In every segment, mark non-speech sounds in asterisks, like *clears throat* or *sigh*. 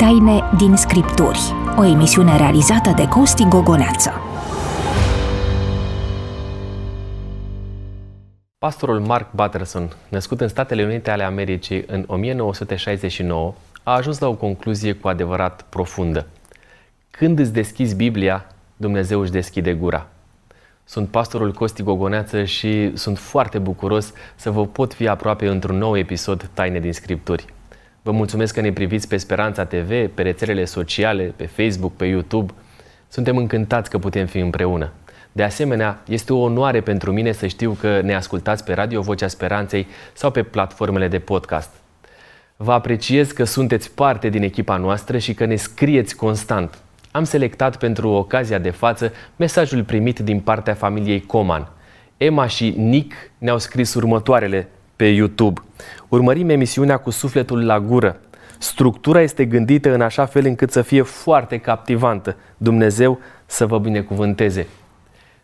Taine din Scripturi, o emisiune realizată de Costi Gogoneață. Pastorul Mark Batterson, născut în Statele Unite ale Americii în 1969, a ajuns la o concluzie cu adevărat profundă. Când îți deschizi Biblia, Dumnezeu își deschide gura. Sunt pastorul Costi Gogoneață și sunt foarte bucuros să vă pot fi aproape într-un nou episod Taine din Scripturi. Vă mulțumesc că ne priviți pe Speranța TV, pe rețelele sociale, pe Facebook, pe YouTube. Suntem încântați că putem fi împreună. De asemenea, este o onoare pentru mine să știu că ne ascultați pe Radio Vocea Speranței sau pe platformele de podcast. Vă apreciez că sunteți parte din echipa noastră și că ne scrieți constant. Am selectat pentru ocazia de față mesajul primit din partea familiei Coman. Emma și Nick ne-au scris următoarele pe YouTube. Urmărim emisiunea cu sufletul la gură. Structura este gândită în așa fel încât să fie foarte captivantă. Dumnezeu să vă binecuvânteze.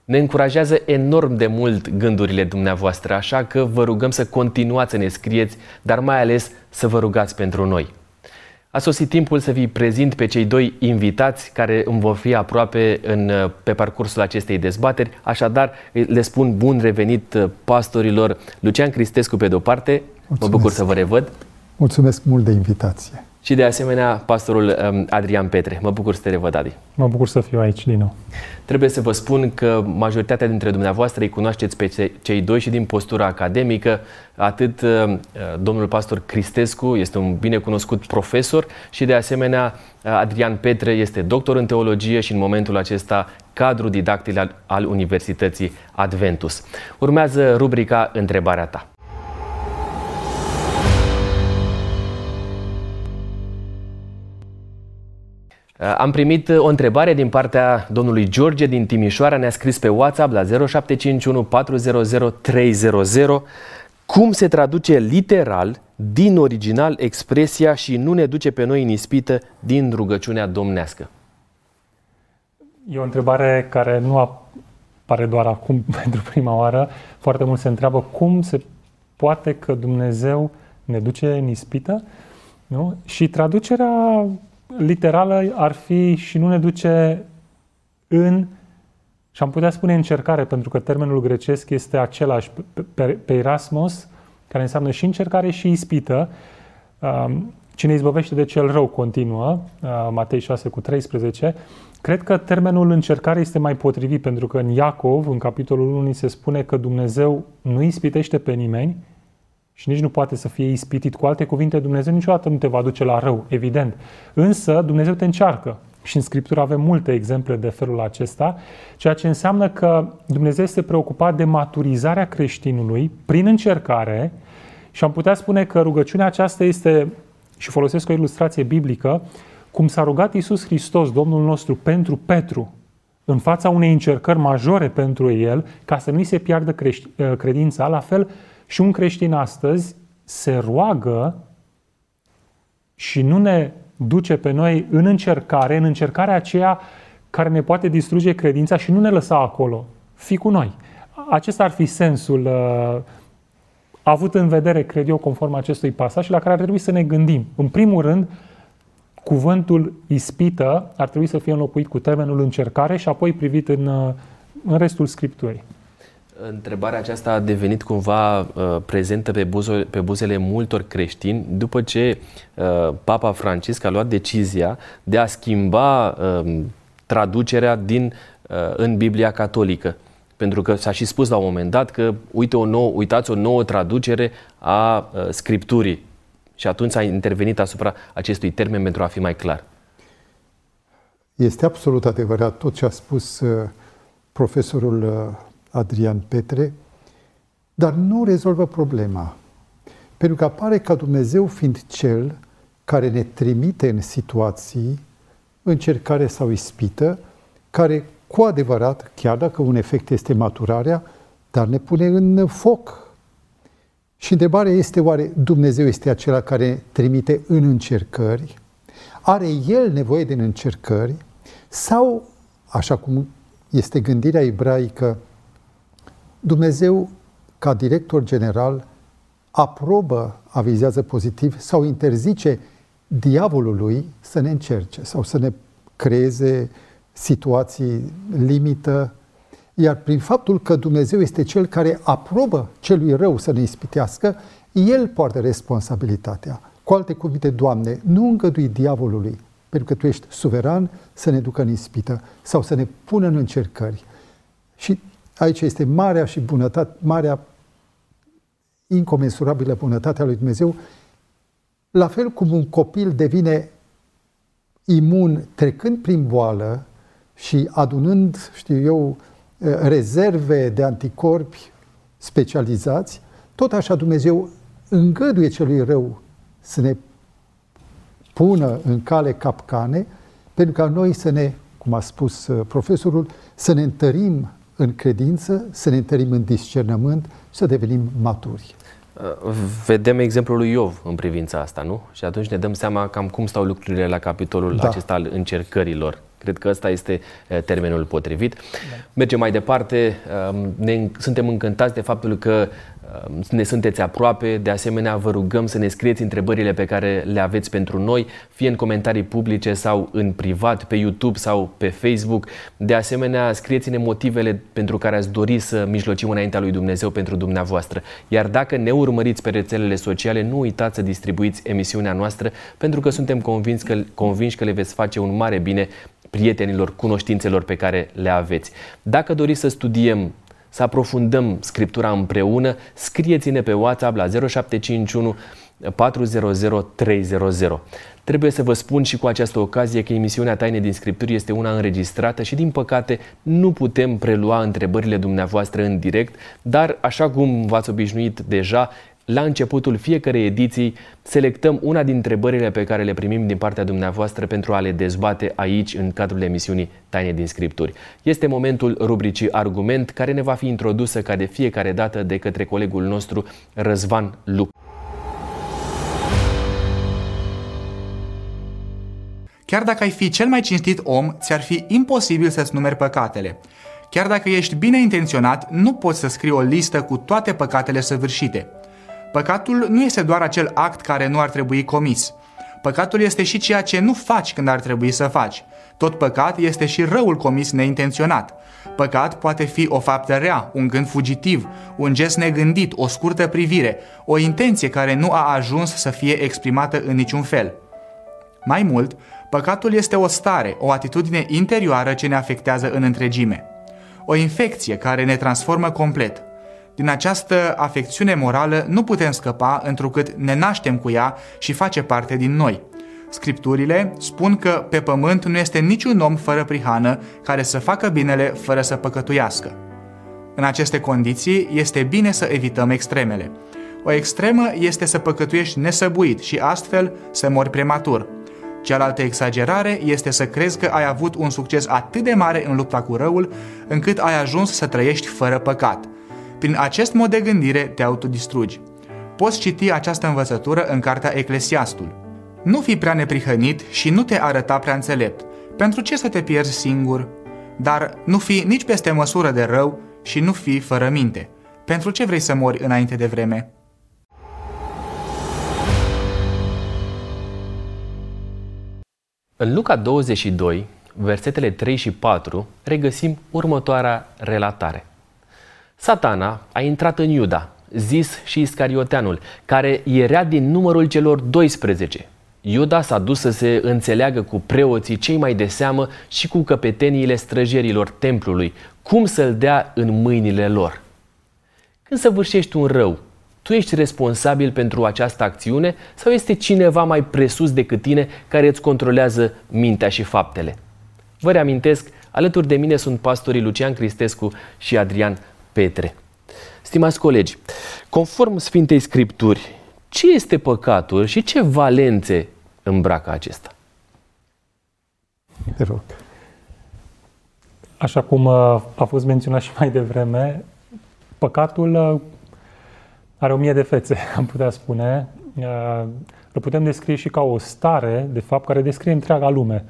Ne încurajează enorm de mult gândurile dumneavoastră, așa că vă rugăm să continuați să ne scrieți, dar mai ales să vă rugați pentru noi. A sosit timpul să vi prezint pe cei doi invitați care îmi vor fi aproape în, pe parcursul acestei dezbateri. Așadar, le spun bun revenit uh, pastorilor Lucian Cristescu pe de-o parte. Mulțumesc. Mă bucur să vă revăd. Mulțumesc mult de invitație și de asemenea pastorul um, Adrian Petre. Mă bucur să te revăd, Adi. Mă bucur să fiu aici din nou. Trebuie să vă spun că majoritatea dintre dumneavoastră îi cunoașteți pe cei doi și din postura academică. Atât uh, domnul pastor Cristescu este un binecunoscut profesor și de asemenea uh, Adrian Petre este doctor în teologie și în momentul acesta cadru didactic al, al Universității Adventus. Urmează rubrica Întrebarea ta. Am primit uh, o întrebare din partea domnului George din Timișoara, ne-a scris pe WhatsApp la 0751 400 300 cum se traduce literal din original expresia și nu ne duce pe noi în ispită din rugăciunea domnească? E o întrebare care nu apare doar acum *laughs* pentru prima oară. Foarte mult se întreabă cum se poate că Dumnezeu ne duce în ispită. Nu? Și traducerea literală ar fi și nu ne duce în, și am putea spune încercare, pentru că termenul grecesc este același, peirasmos, care înseamnă și încercare și ispită. Um, cine izbăvește de cel rău continuă, uh, Matei 6 cu 13. Cred că termenul încercare este mai potrivit, pentru că în Iacov, în capitolul 1, ni se spune că Dumnezeu nu ispitește pe nimeni, și nici nu poate să fie ispitit. Cu alte cuvinte, Dumnezeu niciodată nu te va duce la rău, evident. Însă Dumnezeu te încearcă. Și în Scriptură avem multe exemple de felul acesta, ceea ce înseamnă că Dumnezeu este preocupat de maturizarea creștinului prin încercare și am putea spune că rugăciunea aceasta este, și folosesc o ilustrație biblică, cum s-a rugat Iisus Hristos, Domnul nostru, pentru Petru, în fața unei încercări majore pentru el, ca să nu-i se piardă credința, la fel și un creștin astăzi se roagă și nu ne duce pe noi în încercare, în încercarea aceea care ne poate distruge credința și nu ne lăsa acolo. Fi cu noi. Acesta ar fi sensul uh, avut în vedere, cred eu, conform acestui pasaj și la care ar trebui să ne gândim. În primul rând, cuvântul ispită ar trebui să fie înlocuit cu termenul încercare și apoi privit în, uh, în restul Scripturii. Întrebarea aceasta a devenit cumva uh, prezentă pe, buzo- pe buzele multor creștini după ce uh, Papa Francisc a luat decizia de a schimba uh, traducerea din, uh, în Biblia catolică. Pentru că s-a și spus la un moment dat că uite o nouă, uitați o nouă traducere a uh, Scripturii. Și atunci a intervenit asupra acestui termen pentru a fi mai clar. Este absolut adevărat tot ce a spus uh, profesorul uh, Adrian Petre, dar nu rezolvă problema. Pentru că apare ca Dumnezeu fiind Cel care ne trimite în situații, încercare sau ispită, care cu adevărat, chiar dacă un efect este maturarea, dar ne pune în foc. Și întrebarea este, oare Dumnezeu este acela care trimite în încercări? Are El nevoie de încercări? Sau, așa cum este gândirea ebraică, Dumnezeu, ca director general, aprobă, avizează pozitiv sau interzice diavolului să ne încerce sau să ne creeze situații limită, iar prin faptul că Dumnezeu este Cel care aprobă celui rău să ne ispitească, El poartă responsabilitatea. Cu alte cuvinte, Doamne, nu îngădui diavolului, pentru că Tu ești suveran, să ne ducă în ispită sau să ne pună în încercări. Și aici este marea și bunătate, marea incomensurabilă bunătatea lui Dumnezeu, la fel cum un copil devine imun trecând prin boală și adunând, știu eu, rezerve de anticorpi specializați, tot așa Dumnezeu îngăduie celui rău să ne pună în cale capcane, pentru ca noi să ne, cum a spus uh, profesorul, să ne întărim în credință, să ne întărim în discernământ și să devenim maturi. Uh, vedem exemplul lui Iov în privința asta, nu? Și atunci ne dăm seama cam cum stau lucrurile la capitolul da. acesta al încercărilor. Cred că ăsta este uh, termenul potrivit. Da. Mergem mai departe. Um, ne, suntem încântați de faptul că ne sunteți aproape, de asemenea vă rugăm să ne scrieți întrebările pe care le aveți pentru noi, fie în comentarii publice sau în privat, pe YouTube sau pe Facebook. De asemenea, scrieți-ne motivele pentru care ați dori să mijlocim înaintea lui Dumnezeu pentru dumneavoastră. Iar dacă ne urmăriți pe rețelele sociale, nu uitați să distribuiți emisiunea noastră, pentru că suntem convinși că, convinși că le veți face un mare bine prietenilor, cunoștințelor pe care le aveți. Dacă doriți să studiem să aprofundăm Scriptura împreună, scrieți-ne pe WhatsApp la 0751 400 300. Trebuie să vă spun și cu această ocazie că emisiunea Taine din Scripturi este una înregistrată și din păcate nu putem prelua întrebările dumneavoastră în direct, dar așa cum v-ați obișnuit deja, la începutul fiecarei ediții selectăm una din întrebările pe care le primim din partea dumneavoastră pentru a le dezbate aici în cadrul emisiunii Taine din Scripturi. Este momentul rubricii Argument care ne va fi introdusă ca de fiecare dată de către colegul nostru Răzvan Luc. Chiar dacă ai fi cel mai cinstit om, ți-ar fi imposibil să-ți numeri păcatele. Chiar dacă ești bine intenționat, nu poți să scrii o listă cu toate păcatele săvârșite. Păcatul nu este doar acel act care nu ar trebui comis. Păcatul este și ceea ce nu faci când ar trebui să faci. Tot păcat este și răul comis neintenționat. Păcat poate fi o faptă rea, un gând fugitiv, un gest negândit, o scurtă privire, o intenție care nu a ajuns să fie exprimată în niciun fel. Mai mult, păcatul este o stare, o atitudine interioară ce ne afectează în întregime. O infecție care ne transformă complet. Din această afecțiune morală nu putem scăpa întrucât ne naștem cu ea și face parte din noi. Scripturile spun că pe pământ nu este niciun om fără prihană care să facă binele fără să păcătuiască. În aceste condiții este bine să evităm extremele. O extremă este să păcătuiești nesăbuit și astfel să mori prematur. Cealaltă exagerare este să crezi că ai avut un succes atât de mare în lupta cu răul, încât ai ajuns să trăiești fără păcat – prin acest mod de gândire te autodistrugi. Poți citi această învățătură în cartea Eclesiastul. Nu fi prea neprihănit și nu te arăta prea înțelept. Pentru ce să te pierzi singur? Dar nu fi nici peste măsură de rău și nu fi fără minte. Pentru ce vrei să mori înainte de vreme? În Luca 22, versetele 3 și 4, regăsim următoarea relatare. Satana a intrat în Iuda, zis și Iscarioteanul, care era din numărul celor 12. Iuda s-a dus să se înțeleagă cu preoții cei mai de seamă și cu căpeteniile străjerilor templului, cum să-l dea în mâinile lor. Când săvârșești un rău, tu ești responsabil pentru această acțiune sau este cineva mai presus decât tine care îți controlează mintea și faptele? Vă reamintesc, alături de mine sunt pastorii Lucian Cristescu și Adrian Petre. Stimați colegi, conform Sfintei Scripturi, ce este păcatul și ce valențe îmbracă acesta? Te rog. Așa cum uh, a fost menționat și mai devreme, păcatul uh, are o mie de fețe, *laughs* am putea spune. Uh, îl putem descrie și ca o stare, de fapt, care descrie întreaga lume.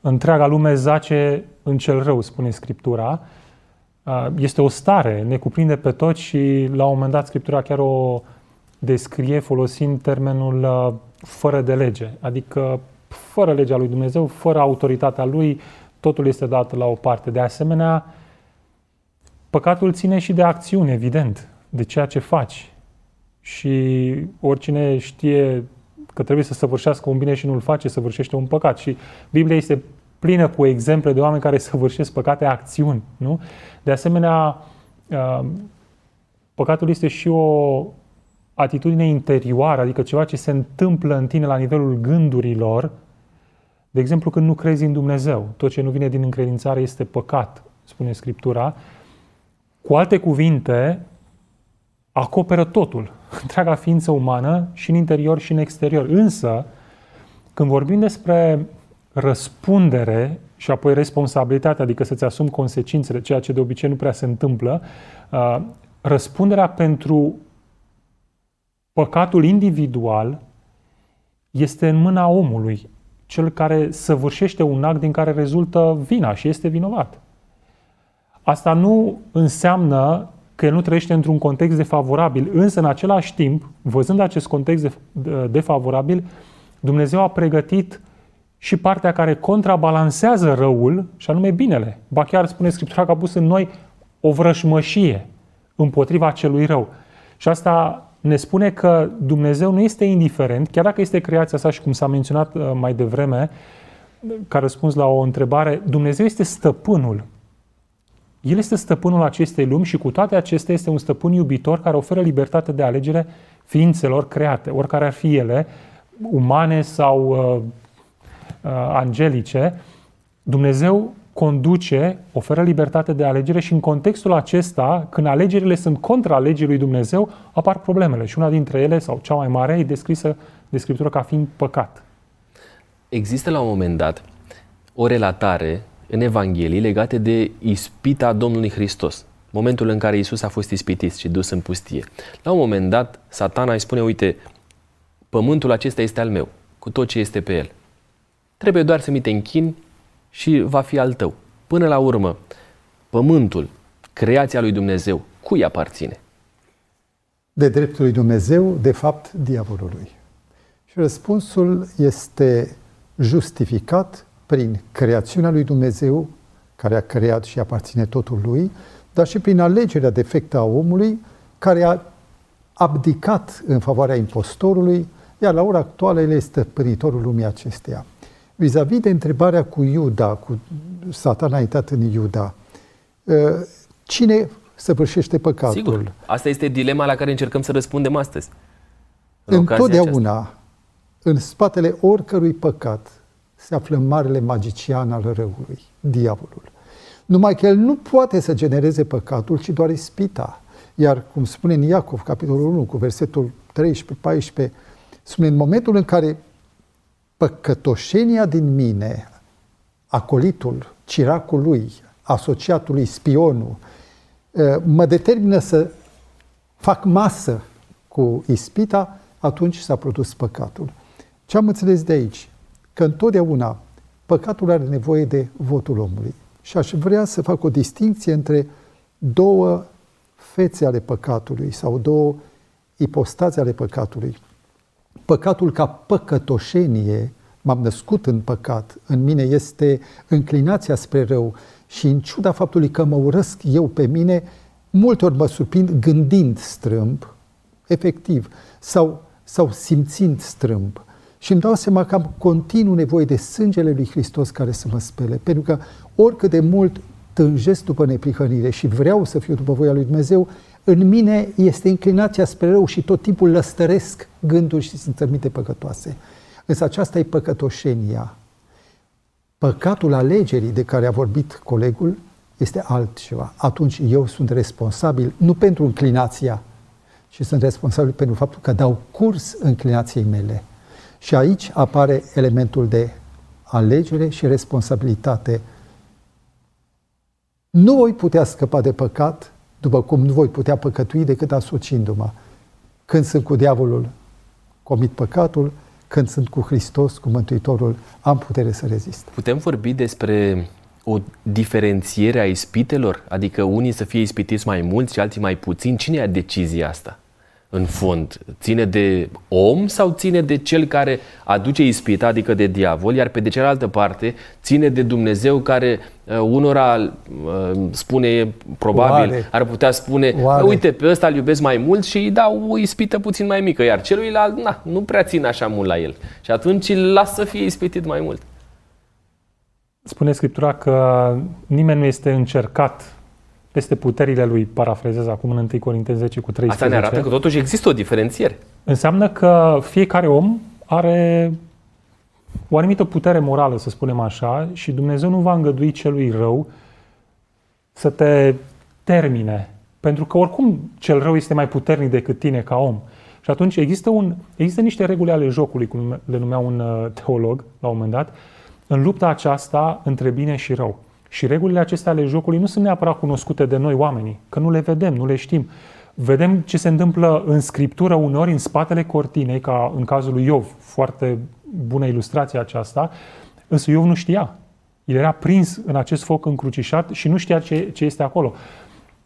Întreaga lume zace în cel rău, spune Scriptura, este o stare, ne cuprinde pe toți și la un moment dat Scriptura chiar o descrie folosind termenul fără de lege, adică fără legea lui Dumnezeu, fără autoritatea lui, totul este dat la o parte. De asemenea, păcatul ține și de acțiune, evident, de ceea ce faci. Și oricine știe că trebuie să săvârșească un bine și nu-l face, săvârșește un păcat. Și Biblia este plină cu exemple de oameni care săvârșesc păcate acțiuni. Nu? De asemenea, uh, păcatul este și o atitudine interioară, adică ceva ce se întâmplă în tine la nivelul gândurilor. De exemplu, când nu crezi în Dumnezeu, tot ce nu vine din încredințare este păcat, spune Scriptura. Cu alte cuvinte, acoperă totul, *laughs* întreaga ființă umană și în interior și în exterior. Însă, când vorbim despre răspundere și apoi responsabilitate, adică să-ți asumi consecințele, ceea ce de obicei nu prea se întâmplă, uh, răspunderea pentru păcatul individual este în mâna omului, cel care săvârșește un act din care rezultă vina și este vinovat. Asta nu înseamnă că el nu trăiește într-un context defavorabil, însă în același timp, văzând acest context defavorabil, Dumnezeu a pregătit și partea care contrabalansează răul, și anume binele. Ba chiar spune Scriptura că a pus în noi o vrășmășie împotriva celui rău. Și asta ne spune că Dumnezeu nu este indiferent, chiar dacă este creația sa și cum s-a menționat uh, mai devreme, ca răspuns la o întrebare, Dumnezeu este stăpânul. El este stăpânul acestei lumi și cu toate acestea este un stăpân iubitor care oferă libertate de alegere ființelor create, oricare ar fi ele, umane sau uh, uh, angelice, Dumnezeu conduce, oferă libertate de alegere și în contextul acesta, când alegerile sunt contra legii lui Dumnezeu, apar problemele. Și una dintre ele, sau cea mai mare, e descrisă de Scriptură ca fiind păcat. Există la un moment dat o relatare în Evanghelii legate de ispita Domnului Hristos. Momentul în care Isus a fost ispitit și dus în pustie. La un moment dat, satana îi spune, uite, pământul acesta este al meu, cu tot ce este pe el. Trebuie doar să mi te închini și va fi al tău. Până la urmă, pământul, creația lui Dumnezeu, cui aparține? De dreptul lui Dumnezeu, de fapt, diavolului. Și răspunsul este justificat prin creațiunea lui Dumnezeu, care a creat și aparține totul lui, dar și prin alegerea defectă a omului, care a abdicat în favoarea impostorului, iar la ora actuală el este stăpânitorul lumii acesteia. Vis-a-vis de întrebarea cu Iuda, cu satana a intrat în Iuda, ă, cine săvârșește păcatul? Sigur, asta este dilema la care încercăm să răspundem astăzi. În Întotdeauna, în spatele oricărui păcat, se află marele magician al răului, diavolul. Numai că el nu poate să genereze păcatul, ci doar ispita. Iar, cum spune în Iacov, capitolul 1, cu versetul 13-14, spune, în momentul în care păcătoșenia din mine, acolitul, ciracul lui, asociatul lui, spionul, ă, mă determină să fac masă cu ispita, atunci s-a produs păcatul. Ce am înțeles de aici? Că întotdeauna păcatul are nevoie de votul omului. Și aș vrea să fac o distinție între două fețe ale păcatului sau două ipostaze ale păcatului păcatul ca păcătoșenie, m-am născut în păcat, în mine este înclinația spre rău și în ciuda faptului că mă urăsc eu pe mine, multe ori mă surprind gândind strâmb, efectiv, sau, sau simțind strâmb. Și îmi dau seama că am continuu nevoie de sângele lui Hristos care să mă spele. Pentru că oricât de mult tânjesc după neprihănire și vreau să fiu după voia lui Dumnezeu, în mine este inclinația spre rău și tot timpul lăstăresc gânduri și simțăminte păcătoase. Însă aceasta e păcătoșenia. Păcatul alegerii de care a vorbit colegul este altceva. Atunci eu sunt responsabil nu pentru înclinația, ci sunt responsabil pentru faptul că dau curs înclinației mele. Și aici apare elementul de alegere și responsabilitate. Nu voi putea scăpa de păcat după cum nu voi putea păcătui decât asociindu-mă. Când sunt cu diavolul, comit păcatul, când sunt cu Hristos, cu Mântuitorul, am putere să rezist. Putem vorbi despre o diferențiere a ispitelor? Adică unii să fie ispitiți mai mulți și alții mai puțini? Cine ia decizia asta? În fond? Ține de om sau ține de cel care aduce ispita, adică de diavol, iar pe de cealaltă parte ține de Dumnezeu care uh, unora uh, spune, probabil, Oare? ar putea spune, Oare? uite, pe ăsta îl iubesc mai mult și îi dau o ispită puțin mai mică, iar celuilalt, na, nu prea țin așa mult la el. Și atunci îl las să fie ispitit mai mult. Spune Scriptura că nimeni nu este încercat peste puterile lui, parafrazez acum în 1 Corinteni 10 cu 13. Asta ne arată că totuși există o diferențiere. Înseamnă că fiecare om are o anumită putere morală, să spunem așa, și Dumnezeu nu va îngădui celui rău să te termine. Pentru că oricum cel rău este mai puternic decât tine ca om. Și atunci există, un, există niște reguli ale jocului, cum le numea un uh, teolog la un moment dat, în lupta aceasta între bine și rău. Și regulile acestea ale jocului nu sunt neapărat cunoscute de noi oamenii, că nu le vedem, nu le știm. Vedem ce se întâmplă în scriptură uneori în spatele cortinei, ca în cazul lui Iov, foarte bună ilustrație aceasta, însă Iov nu știa. El era prins în acest foc încrucișat și nu știa ce, ce este acolo.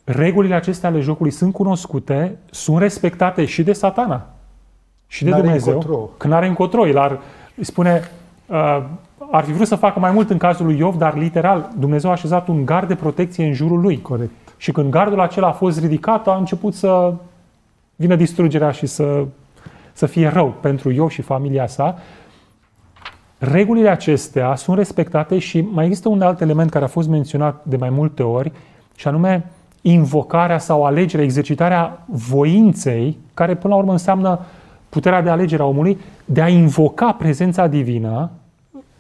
Regulile acestea ale jocului sunt cunoscute, sunt respectate și de satana și de N-are Dumnezeu. încotro. Când are încotro, el ar, îi spune, uh, ar fi vrut să facă mai mult în cazul lui Iov, dar literal Dumnezeu a așezat un gard de protecție în jurul lui. Corect. Și când gardul acela a fost ridicat, a început să vină distrugerea și să, să fie rău pentru Iov și familia sa. Regulile acestea sunt respectate și mai există un alt element care a fost menționat de mai multe ori, și anume invocarea sau alegerea, exercitarea voinței, care până la urmă înseamnă puterea de alegere a omului, de a invoca prezența divină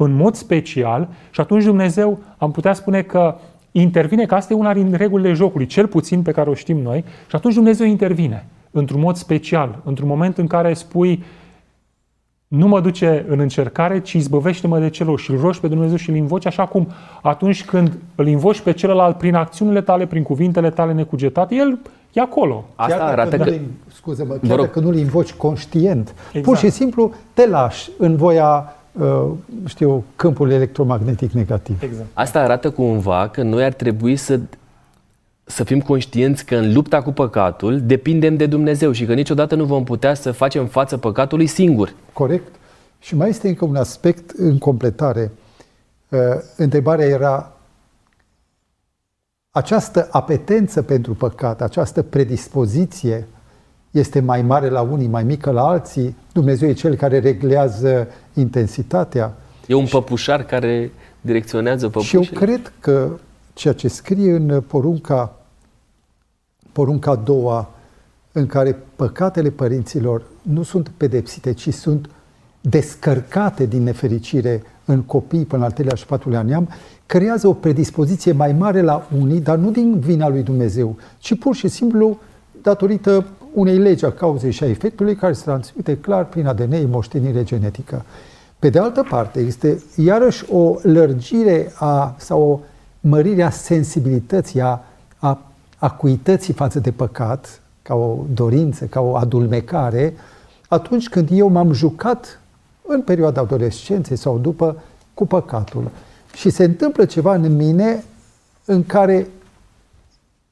în mod special și atunci Dumnezeu am putea spune că intervine, că asta e una din regulile jocului, cel puțin pe care o știm noi, și atunci Dumnezeu intervine într-un mod special, într-un moment în care spui nu mă duce în încercare, ci izbăvește-mă de celor și îl rogi pe Dumnezeu și îl invoci așa cum atunci când îl invoci pe celălalt prin acțiunile tale, prin cuvintele tale necugetate, el e acolo. Asta Chiar arată dacă că... nu-l, scuză-mă, Vă chiar rog. dacă nu-l invoci conștient, Exact. pur și simplu te lași în voia, uh, știu, câmpului electromagnetic negativ. Exact. Asta arată cumva că noi ar trebui să, să fim conștienți că în lupta cu păcatul depindem de Dumnezeu și că niciodată nu vom putea să facem față păcatului singuri. Corect? Și mai este încă un aspect în completare. Uh, Întrebarea era această apetență pentru păcat, această predispoziție este mai mare la unii, mai mică la alții. Dumnezeu e cel care reglează intensitatea. E un păpușar care direcționează Și eu păpușile. cred că ceea ce scrie în porunca, porunca a doua, în care păcatele părinților nu sunt pedepsite, ci sunt descărcate din nefericire în copii până al treilea și patrulea neam, creează o predispoziție mai mare la unii, dar nu din vina lui Dumnezeu, ci pur și simplu datorită unei legi a cauzei și a efectului care se transmite clar prin ADN, moștenire genetică. Pe de altă parte, este iarăși o lărgire a, sau o mărire a sensibilității, a, a acuității față de păcat, ca o dorință, ca o adulmecare, atunci când eu m-am jucat în perioada adolescenței sau după cu păcatul. Și se întâmplă ceva în mine în care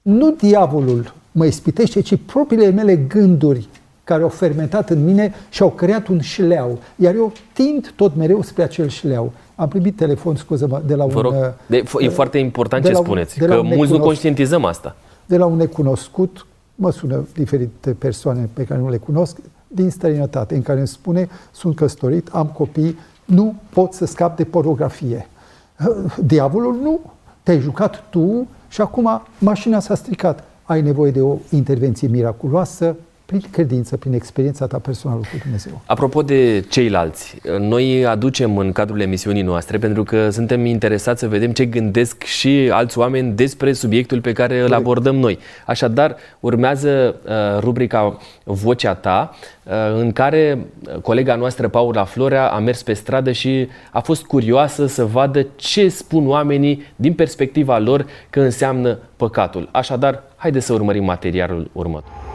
nu diavolul mă ispitește, ci propriile mele gânduri care au fermentat în mine și au creat un șleau. Iar eu tind tot mereu spre acel șleau. Am primit telefon, scuză-mă, de la Vă un, rog, uh, de, e foarte important de ce la un- spuneți, de la că un mulți nu necunoscut. conștientizăm asta. de la un necunoscut, mă sună diferite persoane pe care nu le cunosc, din străinătate, în care îmi spune, sunt căsătorit, am copii, nu pot să scap de pornografie. *laughs* Diavolul nu. Te-ai jucat tu și acum mașina s-a stricat. Ai nevoie de o intervenție miraculoasă prin credință, prin experiența ta personală cu Dumnezeu. Apropo de ceilalți, noi aducem în cadrul emisiunii noastre pentru că suntem interesați să vedem ce gândesc și alți oameni despre subiectul pe care îl abordăm noi. Așadar, urmează uh, rubrica Vocea ta, uh, în care colega noastră, Paula Florea, a mers pe stradă și a fost curioasă să vadă ce spun oamenii din perspectiva lor că înseamnă păcatul. Așadar, haideți să urmărim materialul următor.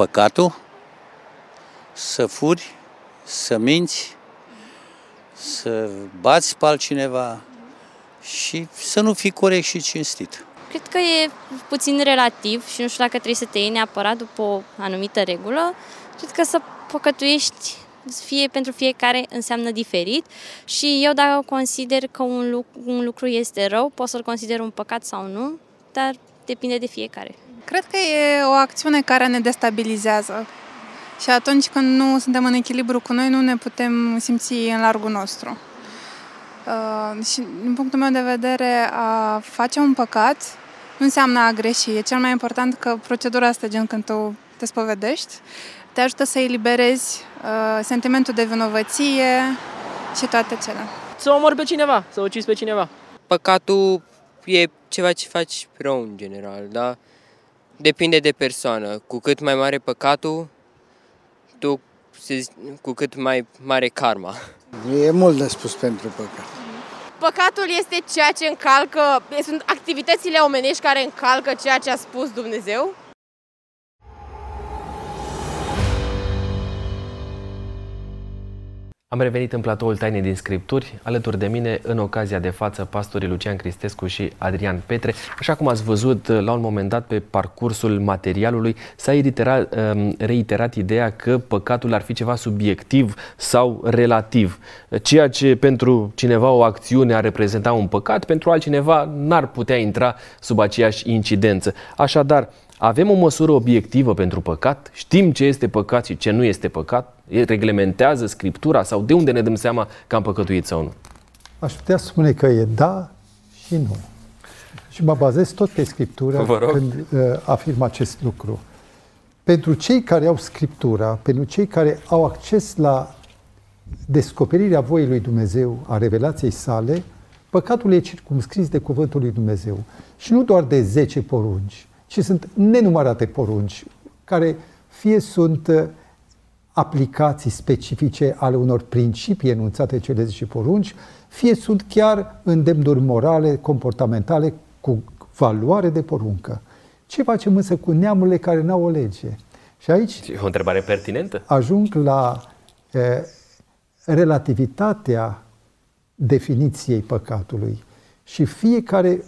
păcatul, să furi, să minți, să bați pe altcineva și să nu fii corect și cinstit. Cred că e puțin relativ și nu știu dacă trebuie să te iei neapărat după o anumită regulă. Cred că să păcătuiești fie pentru fiecare înseamnă diferit și eu dacă consider că un lucru, un lucru este rău, pot să-l consider un păcat sau nu, dar depinde de fiecare. Cred că e o acțiune care ne destabilizează și atunci când nu suntem în echilibru cu noi, nu ne putem simți în largul nostru. Uh, și din punctul meu de vedere, a face un păcat nu înseamnă a greși. E cel mai important că procedura asta, gen când tu te spovedești, te ajută să eliberezi uh, sentimentul de vinovăție și toate cele. Să omori pe cineva, să ucizi pe cineva. Păcatul e ceva ce faci rău în general, da? Depinde de persoană. Cu cât mai mare păcatul, tu cu cât mai mare karma. E mult de spus pentru păcat. Păcatul este ceea ce încalcă, sunt activitățile omenești care încalcă ceea ce a spus Dumnezeu? Am revenit în platoul Tainei din Scripturi, alături de mine, în ocazia de față, pastorii Lucian Cristescu și Adrian Petre. Așa cum ați văzut, la un moment dat, pe parcursul materialului, s-a reiterat, um, reiterat ideea că păcatul ar fi ceva subiectiv sau relativ. Ceea ce pentru cineva o acțiune ar reprezenta un păcat, pentru altcineva n-ar putea intra sub aceeași incidență. Așadar, avem o măsură obiectivă pentru păcat? Știm ce este păcat și ce nu este păcat? Reglementează Scriptura sau de unde ne dăm seama că am păcătuit sau nu? Aș putea spune că e da și nu. Și mă bazez tot pe Scriptură când uh, afirm acest lucru. Pentru cei care au Scriptura, pentru cei care au acces la descoperirea voii lui Dumnezeu, a revelației sale, păcatul e circumscris de cuvântul lui Dumnezeu. Și nu doar de 10 porunci, ci sunt nenumărate porunci care fie sunt uh, aplicații specifice ale unor principii enunțate cele 10 porunci, fie sunt chiar îndemnuri morale, comportamentale cu valoare de poruncă. Ce facem însă cu neamurile care n-au o lege? Și aici... E o întrebare pertinentă. Ajung la e, relativitatea definiției păcatului. Și fiecare,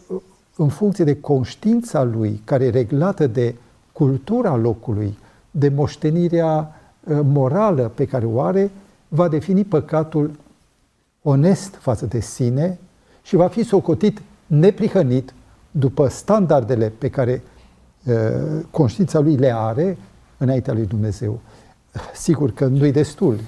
în funcție de conștiința lui, care e reglată de cultura locului, de moștenirea Uh, morală pe care o are, va defini păcatul onest față de sine și va fi socotit neprihănit după standardele pe care uh, conștiința lui le are înaintea lui Dumnezeu. Sigur că nu-i destul.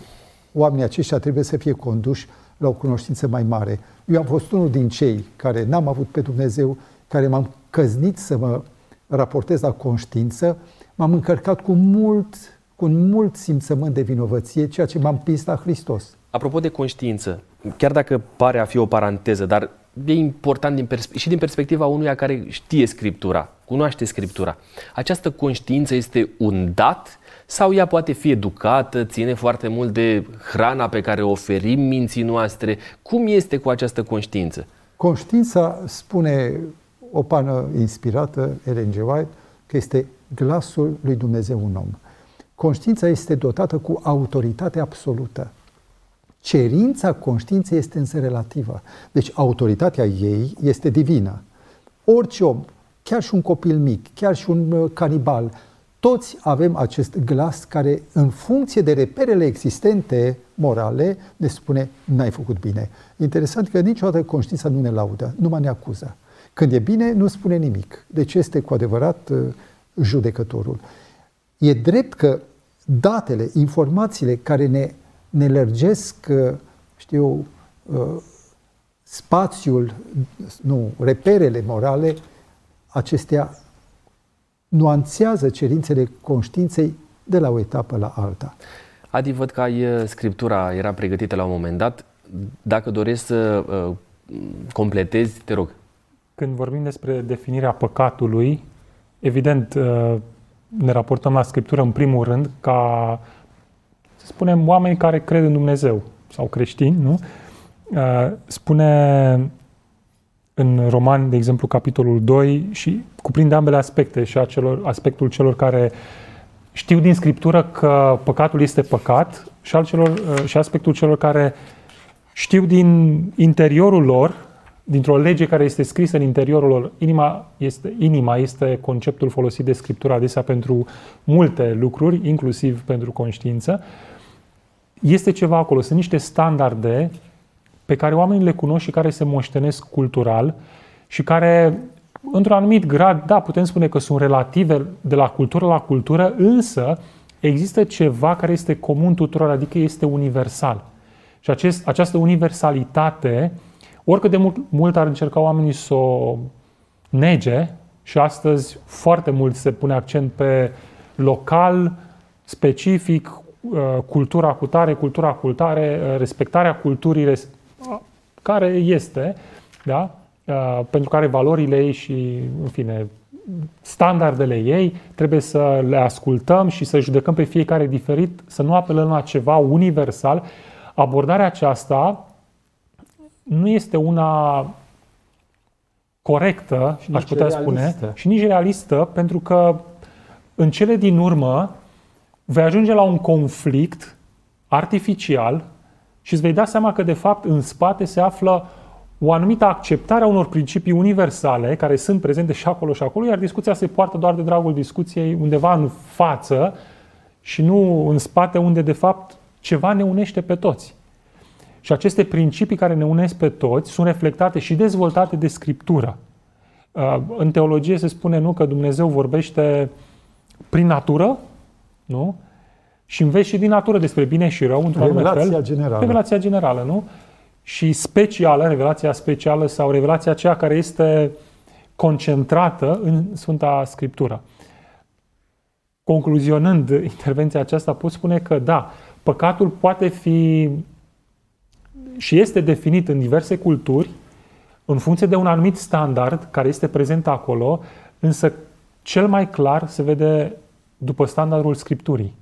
Oamenii aceștia trebuie să fie conduși la o cunoștință mai mare. Eu am fost unul din cei care n-am avut pe Dumnezeu, care m-am căznit să mă raportez la conștiință, m-am încărcat cu mult cu un mult simțământ de vinovăție, ceea ce m-a împins la Hristos. Apropo de conștiință, chiar dacă pare a fi o paranteză, dar e important din perspe- și din perspectiva unuia care știe Scriptura, cunoaște Scriptura. Această conștiință este un dat sau ea poate fi educată, ține foarte mult de hrana pe care o oferim minții noastre? Cum este cu această conștiință? Conștiința, spune o pană inspirată, Ellen G. White, că este glasul lui Dumnezeu un om. Conștiința este dotată cu autoritate absolută. Cerința conștiinței este însă relativă. Deci autoritatea ei este divină. Orice om, chiar și un copil mic, chiar și un uh, canibal, toți avem acest glas care, în funcție de reperele existente morale, ne spune, n-ai făcut bine. Interesant că niciodată conștiința nu ne laudă, numai ne acuză. Când e bine, nu spune nimic. Deci este cu adevărat uh, judecătorul. E drept că datele, informațiile care ne, ne lărgesc, uh, știu, uh, spațiul, nu, reperele morale, acestea nuanțează cerințele conștiinței de la o etapă la alta. Adi, văd că ai uh, scriptura, era pregătită la un moment dat. Dacă doresc să uh, completezi, te rog. Când vorbim despre definirea păcatului, evident, uh, ne raportăm la Scriptură în primul rând ca, să spunem, oameni care cred în Dumnezeu sau creștini, nu? Uh, spune în Roman, de exemplu, capitolul 2 și cuprinde ambele aspecte și acelor, aspectul celor care știu din Scriptură că păcatul este păcat și, al celor, uh, și aspectul celor care știu din interiorul lor dintr-o lege care este scrisă în interiorul lor. Inima este, inima este conceptul folosit de Scriptură adesea pentru multe lucruri, inclusiv pentru conștiință. Este ceva acolo, sunt niște standarde pe care oamenii le cunosc și care se moștenesc cultural și care, într-un anumit grad, da, putem spune că sunt relative de la cultură la cultură, însă există ceva care este comun tuturor, adică este universal. Și acest, această universalitate, oricât de mult, mult ar încerca oamenii să o nege, și astăzi foarte mult se pune accent pe local, specific, uh, cultura cu tare, cultura cu tare, uh, respectarea culturii care este, da? Uh, pentru care valorile ei și, în fine, standardele ei, trebuie să le ascultăm și să judecăm pe fiecare diferit, să nu apelăm la ceva universal. Abordarea aceasta nu este una corectă, și aș putea realistă. spune, și nici realistă, pentru că în cele din urmă vei ajunge la un conflict artificial și îți vei da seama că, de fapt, în spate se află o anumită acceptare a unor principii universale care sunt prezente și acolo și acolo, iar discuția se poartă doar de dragul discuției undeva în față și nu în spate unde de fapt ceva ne unește pe toți. Și aceste principii care ne unesc pe toți sunt reflectate și dezvoltate de Scriptură. Uh, în teologie se spune nu că Dumnezeu vorbește prin natură, nu? Și înveți și din natură despre bine și rău, într-un Revelația fel. generală. Revelația generală, nu? și specială, revelația specială sau revelația aceea care este concentrată în Sfânta Scriptură. Concluzionând *laughs* intervenția aceasta, pot spune că da, păcatul poate fi și este definit în diverse culturi în funcție de un anumit standard care este prezent acolo, însă cel mai clar se vede după standardul Scripturii.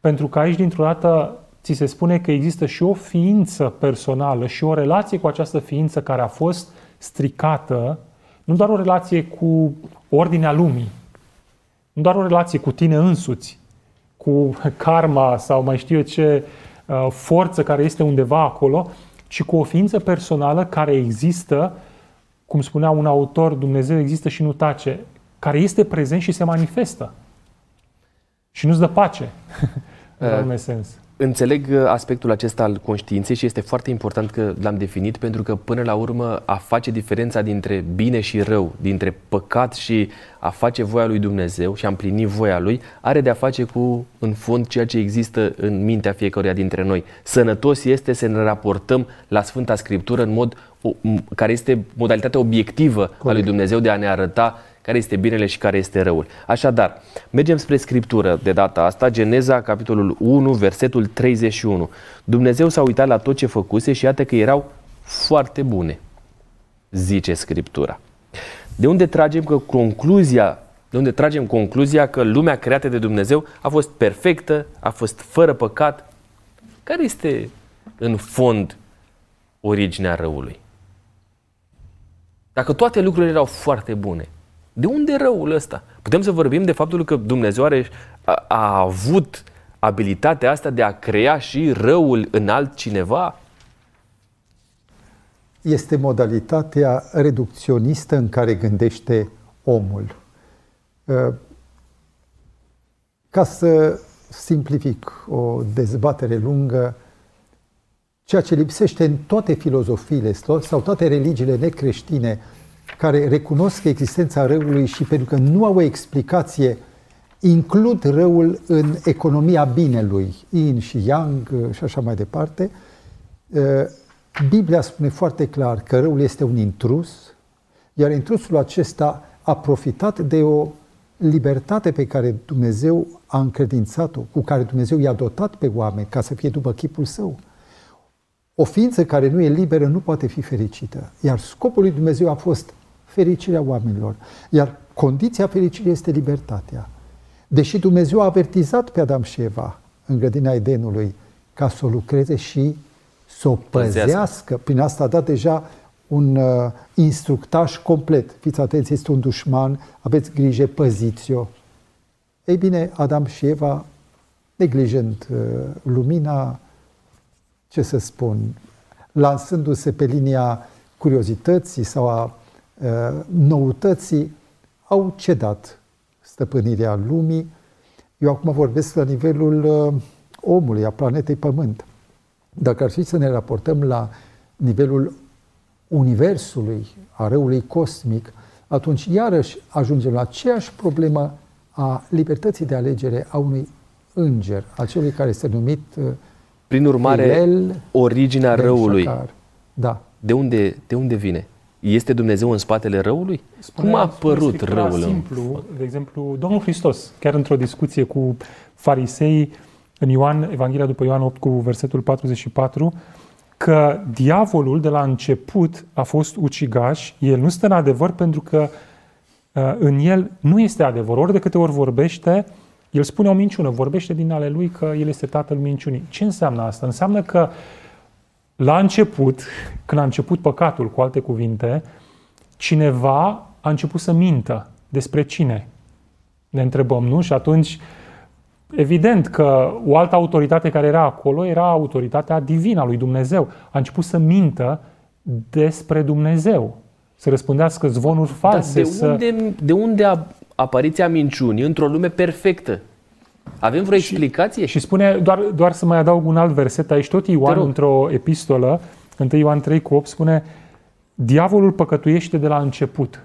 Pentru că aici, dintr-o dată, ți se spune că există și o ființă personală și o relație cu această ființă care a fost stricată, nu doar o relație cu ordinea lumii, nu doar o relație cu tine însuți, cu karma sau mai știu eu ce uh, forță care este undeva acolo, ci cu o ființă personală care există, cum spunea un autor, Dumnezeu există și nu tace, care este prezent și se manifestă. Și nu-ți dă pace, *laughs* în uh, sens. Înțeleg uh, aspectul acesta al conștiinței și este foarte important că l-am definit pentru că până la urmă a face diferența dintre bine și rău, dintre păcat și a face voia lui Dumnezeu și a împlini voia lui, are de a face cu, în fond, ceea ce există în mintea fiecăruia dintre noi. Sănătos este să ne raportăm la Sfânta Scriptură în mod care este modalitatea obiectivă Corect. a lui Dumnezeu de a ne arăta care este binele și care este răul. Așadar, mergem spre Scriptură de data asta, Geneza, capitolul 1, versetul 31. Dumnezeu s-a uitat la tot ce făcuse și iată că erau foarte bune, zice Scriptura. De unde tragem că concluzia de unde tragem concluzia că lumea creată de Dumnezeu a fost perfectă, a fost fără păcat. Care este în fond originea răului? Dacă toate lucrurile erau foarte bune, de unde răul ăsta? Putem să vorbim de faptul că Dumnezeu are, a, a avut abilitatea asta de a crea și răul în altcineva? Este modalitatea reducționistă în care gândește omul. Uh, ca să simplific o dezbatere lungă, ceea ce lipsește în toate filozofiile sau toate religiile necreștine care recunosc existența răului și pentru că nu au o explicație, includ răul în economia binelui, yin și yang uh, și așa mai departe. Uh, Biblia spune foarte clar că răul este un intrus, iar intrusul acesta a profitat de o libertate pe care Dumnezeu a încredințat-o, cu care Dumnezeu i-a dotat pe oameni ca să fie după chipul său. O ființă care nu e liberă nu poate fi fericită. Iar scopul lui Dumnezeu a fost fericirea oamenilor. Iar condiția fericirii este libertatea. Deși Dumnezeu a avertizat pe Adam și Eva în grădina Edenului ca să o lucreze și să o păzească. Prin asta a dat deja un uh, instructaj complet. Fiți atenți, este un dușman, aveți grijă, păziți-o. Ei bine, Adam și Eva, neglijând uh, lumina, ce să spun, lansându-se pe linia curiozității sau a noutății au cedat stăpânirea lumii. Eu acum vorbesc la nivelul omului, a planetei Pământ. Dacă ar fi să ne raportăm la nivelul Universului, a răului cosmic, atunci iarăși ajungem la aceeași problemă a libertății de alegere a unui înger, a celui care este numit Prin urmare, Hilel originea ben răului, Shakar. Da. de unde, de unde vine? Este Dumnezeu în spatele răului? Spune- Cum a spune apărut Scriptura răul? în- Simplu, de exemplu, Domnul Hristos, chiar într-o discuție cu farisei, în Ioan, Evanghelia după Ioan 8 cu versetul 44, că diavolul de la început a fost ucigaș, el nu stă în adevăr pentru că uh, în el nu este adevăr. Ori de câte ori vorbește, el spune o minciună, vorbește din ale lui că el este tatăl minciunii. Ce înseamnă asta? Înseamnă că la început, când a început păcatul, cu alte cuvinte, cineva a început să mintă. Despre cine? Ne întrebăm, nu? Și atunci, evident că o altă autoritate care era acolo era autoritatea divină a lui Dumnezeu. A început să mintă despre Dumnezeu. Să răspândească zvonuri Dar false. de, să... unde, de unde a apariția minciunii într-o lume perfectă? Avem vreo explicație? Și spune, doar, doar să mai adaug un alt verset, aici tot Ioan, rog. într-o epistolă, 1 Ioan 3 cu 8, spune Diavolul păcătuiește de la început.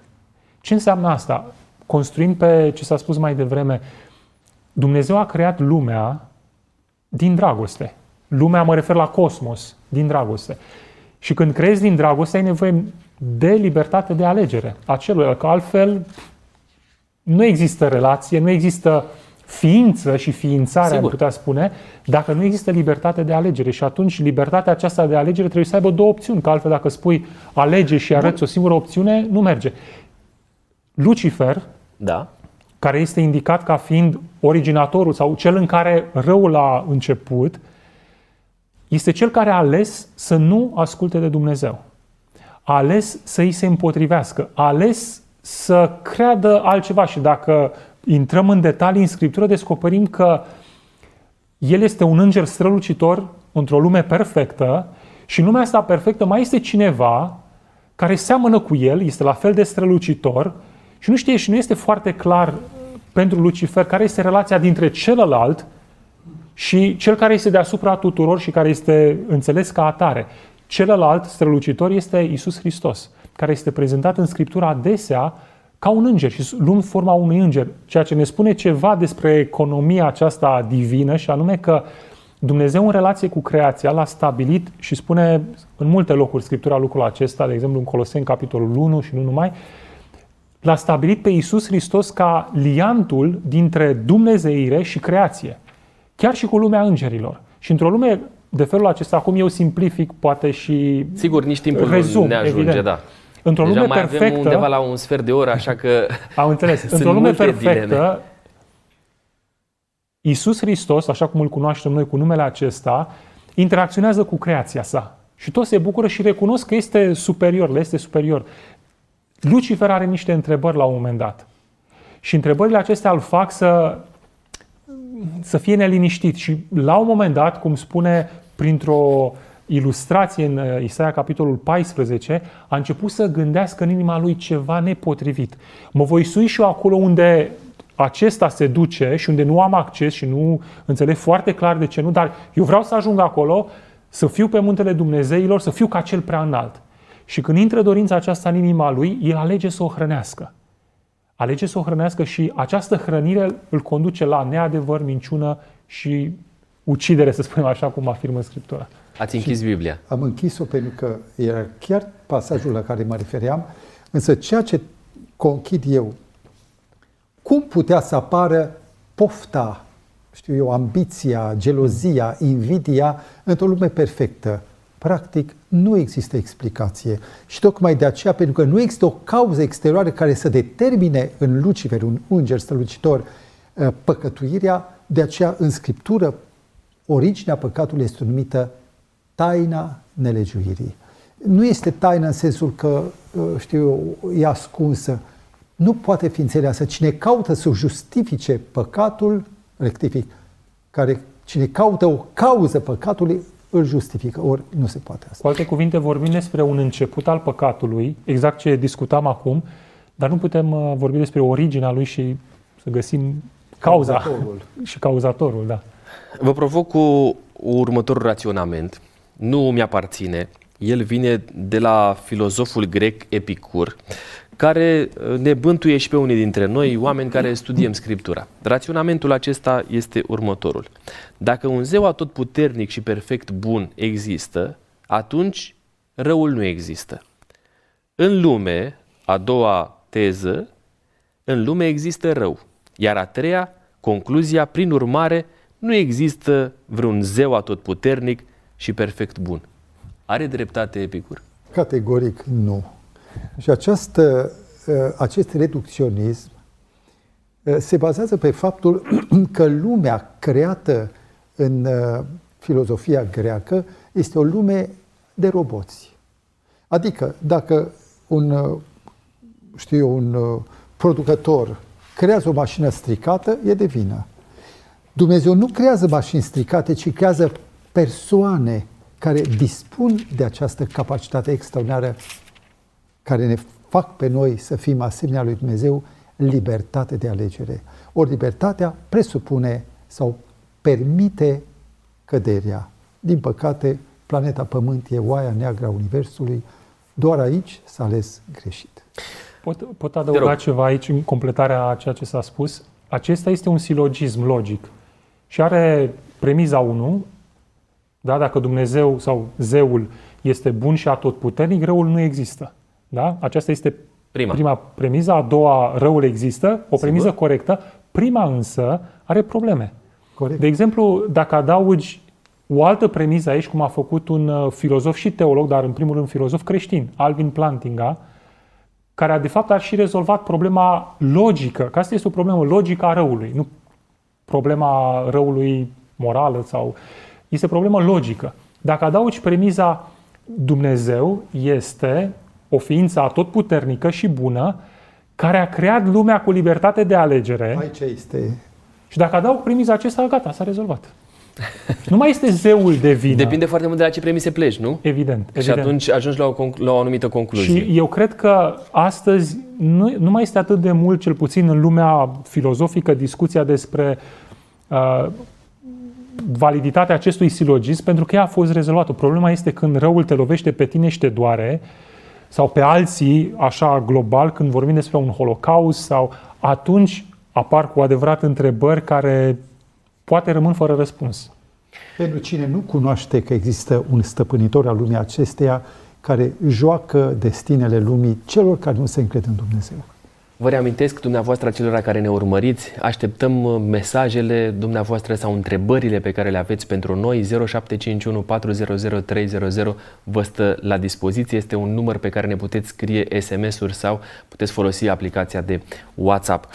Ce înseamnă asta? Construind pe ce s-a spus mai devreme, Dumnezeu a creat lumea din dragoste. Lumea mă refer la cosmos, din dragoste. Și când creezi din dragoste, ai nevoie de libertate de alegere a celuilalt, că altfel nu există relație, nu există ființă și ființare, Sigur. am putea spune, dacă nu există libertate de alegere. Și atunci libertatea aceasta de alegere trebuie să aibă două opțiuni, că altfel dacă spui alege și arăți o singură opțiune, nu merge. Lucifer, Da. care este indicat ca fiind originatorul sau cel în care răul a început, este cel care a ales să nu asculte de Dumnezeu. A ales să îi se împotrivească. A ales să creadă altceva și dacă intrăm în detalii în Scriptură, descoperim că el este un înger strălucitor într-o lume perfectă și în lumea asta perfectă mai este cineva care seamănă cu el, este la fel de strălucitor și nu știe și nu este foarte clar pentru Lucifer care este relația dintre celălalt și cel care este deasupra tuturor și care este înțeles ca atare. Celălalt strălucitor este Isus Hristos, care este prezentat în Scriptură adesea ca un înger și luând forma unui înger, ceea ce ne spune ceva despre economia aceasta divină și anume că Dumnezeu în relație cu creația l-a stabilit și spune în multe locuri Scriptura lucrul acesta, de exemplu în Coloseni capitolul 1 și nu numai, l-a stabilit pe Isus Hristos ca liantul dintre Dumnezeire și creație. Chiar și cu lumea îngerilor. Și într-o lume de felul acesta, acum eu simplific, poate și Sigur, nici timpul rezum, nu ne ajunge, evident. da. Într-o Deja lume mai perfectă, avem undeva la un sfert de oră, așa că *laughs* Am înțeles. sunt Într-o lume multe perfectă, dileme. Iisus Hristos, așa cum îl cunoaștem noi cu numele acesta, interacționează cu creația sa. Și toți se bucură și recunosc că este superior, le este superior. Lucifer are niște întrebări la un moment dat. Și întrebările acestea îl fac să, să fie neliniștit. Și la un moment dat, cum spune printr-o ilustrație în uh, Isaia capitolul 14, a început să gândească în inima lui ceva nepotrivit. Mă voi sui și eu acolo unde acesta se duce și unde nu am acces și nu înțeleg foarte clar de ce nu, dar eu vreau să ajung acolo, să fiu pe muntele Dumnezeilor, să fiu ca cel prea înalt. Și când intră dorința aceasta în inima lui, el alege să o hrănească. Alege să o hrănească și această hrănire îl conduce la neadevăr, minciună și ucidere, să spunem așa cum afirmă Scriptura. Ați închis Biblia. Am închis-o pentru că era chiar pasajul la care mă refeream, însă ceea ce conchid eu, cum putea să apară pofta, știu eu, ambiția, gelozia, invidia într-o lume perfectă? Practic, nu există explicație. Și tocmai de aceea, pentru că nu există o cauză exterioară care să determine în Lucifer, un înger strălucitor, uh, păcătuirea, de aceea în Scriptură originea păcatului este numită taina nelegiuirii. Nu este taină în sensul că, uh, știu eu, e ascunsă. Nu poate fi înțeleasă. Cine caută să justifice păcatul, rectific, care cine caută o cauză păcatului, îl justifică. Ori nu se poate asta. Cu alte cuvinte, vorbim despre un început al păcatului, exact ce discutam acum, dar nu putem uh, vorbi despre originea lui și să găsim cauza Cauzatorul. *laughs* și cauzatorul, da. Vă provoc cu următorul raționament. Nu mi aparține. El vine de la filozoful grec Epicur, care uh, ne bântuie și pe unii dintre noi, oameni care studiem Scriptura. Raționamentul acesta este următorul. Dacă un zeu atotputernic și perfect bun există, atunci răul nu există. În lume, a doua teză, în lume există rău. Iar a treia, concluzia, prin urmare, nu există vreun zeu atotputernic și perfect bun. Are dreptate Epicur? Categoric nu. Și această, uh, acest reducționism uh, se bazează pe faptul *clears throat* că lumea creată în uh, filozofia greacă este o lume de roboți. Adică, dacă un, știu eu, un producător creează o mașină stricată, e de vină. Dumnezeu nu creează mașini stricate, ci creează persoane care dispun de această capacitate extraordinară care ne fac pe noi să fim asemenea lui Dumnezeu libertate de alegere. Ori libertatea presupune sau permite căderea. Din păcate, planeta Pământ e oaia neagră a Universului, doar aici s-a ales greșit. Pot, pot adăuga ceva aici în completarea a ceea ce s-a spus. Acesta este un silogism logic și are premiza 1, da? dacă Dumnezeu sau zeul este bun și atotputernic, răul nu există. Da? Aceasta este Prima. prima premiză. A doua, răul există, o premiză Sigur. corectă. Prima însă are probleme. Corect. De exemplu, dacă adaugi o altă premiză aici, cum a făcut un uh, filozof și teolog, dar în primul rând filozof creștin, Alvin Plantinga, care a, de fapt a și rezolvat problema logică, că asta este o problemă logică a răului, nu problema răului morală sau... Este o problemă logică. Dacă adaugi premiza Dumnezeu este o ființă atotputernică și bună care a creat lumea cu libertate de alegere Aici este și dacă adaug premiza acesta, gata, s-a rezolvat. Nu mai este zeul de vină. Depinde foarte mult de la ce premise pleci, nu? Evident. Și evident. atunci ajungi la o, conc- la o anumită concluzie. Și eu cred că astăzi nu, nu mai este atât de mult, cel puțin în lumea filozofică, discuția despre uh, validitatea acestui silogism, pentru că ea a fost rezolvată. Problema este când răul te lovește pe tine și te doare, sau pe alții, așa global, când vorbim despre un holocaust, sau atunci apar cu adevărat întrebări care poate rămân fără răspuns. Pentru cine nu cunoaște că există un stăpânitor al lumii acesteia care joacă destinele lumii celor care nu se încred în Dumnezeu. Vă reamintesc dumneavoastră celor care ne urmăriți, așteptăm uh, mesajele dumneavoastră sau întrebările pe care le aveți pentru noi. 0751 400 300 vă stă la dispoziție. Este un număr pe care ne puteți scrie SMS-uri sau puteți folosi aplicația de WhatsApp.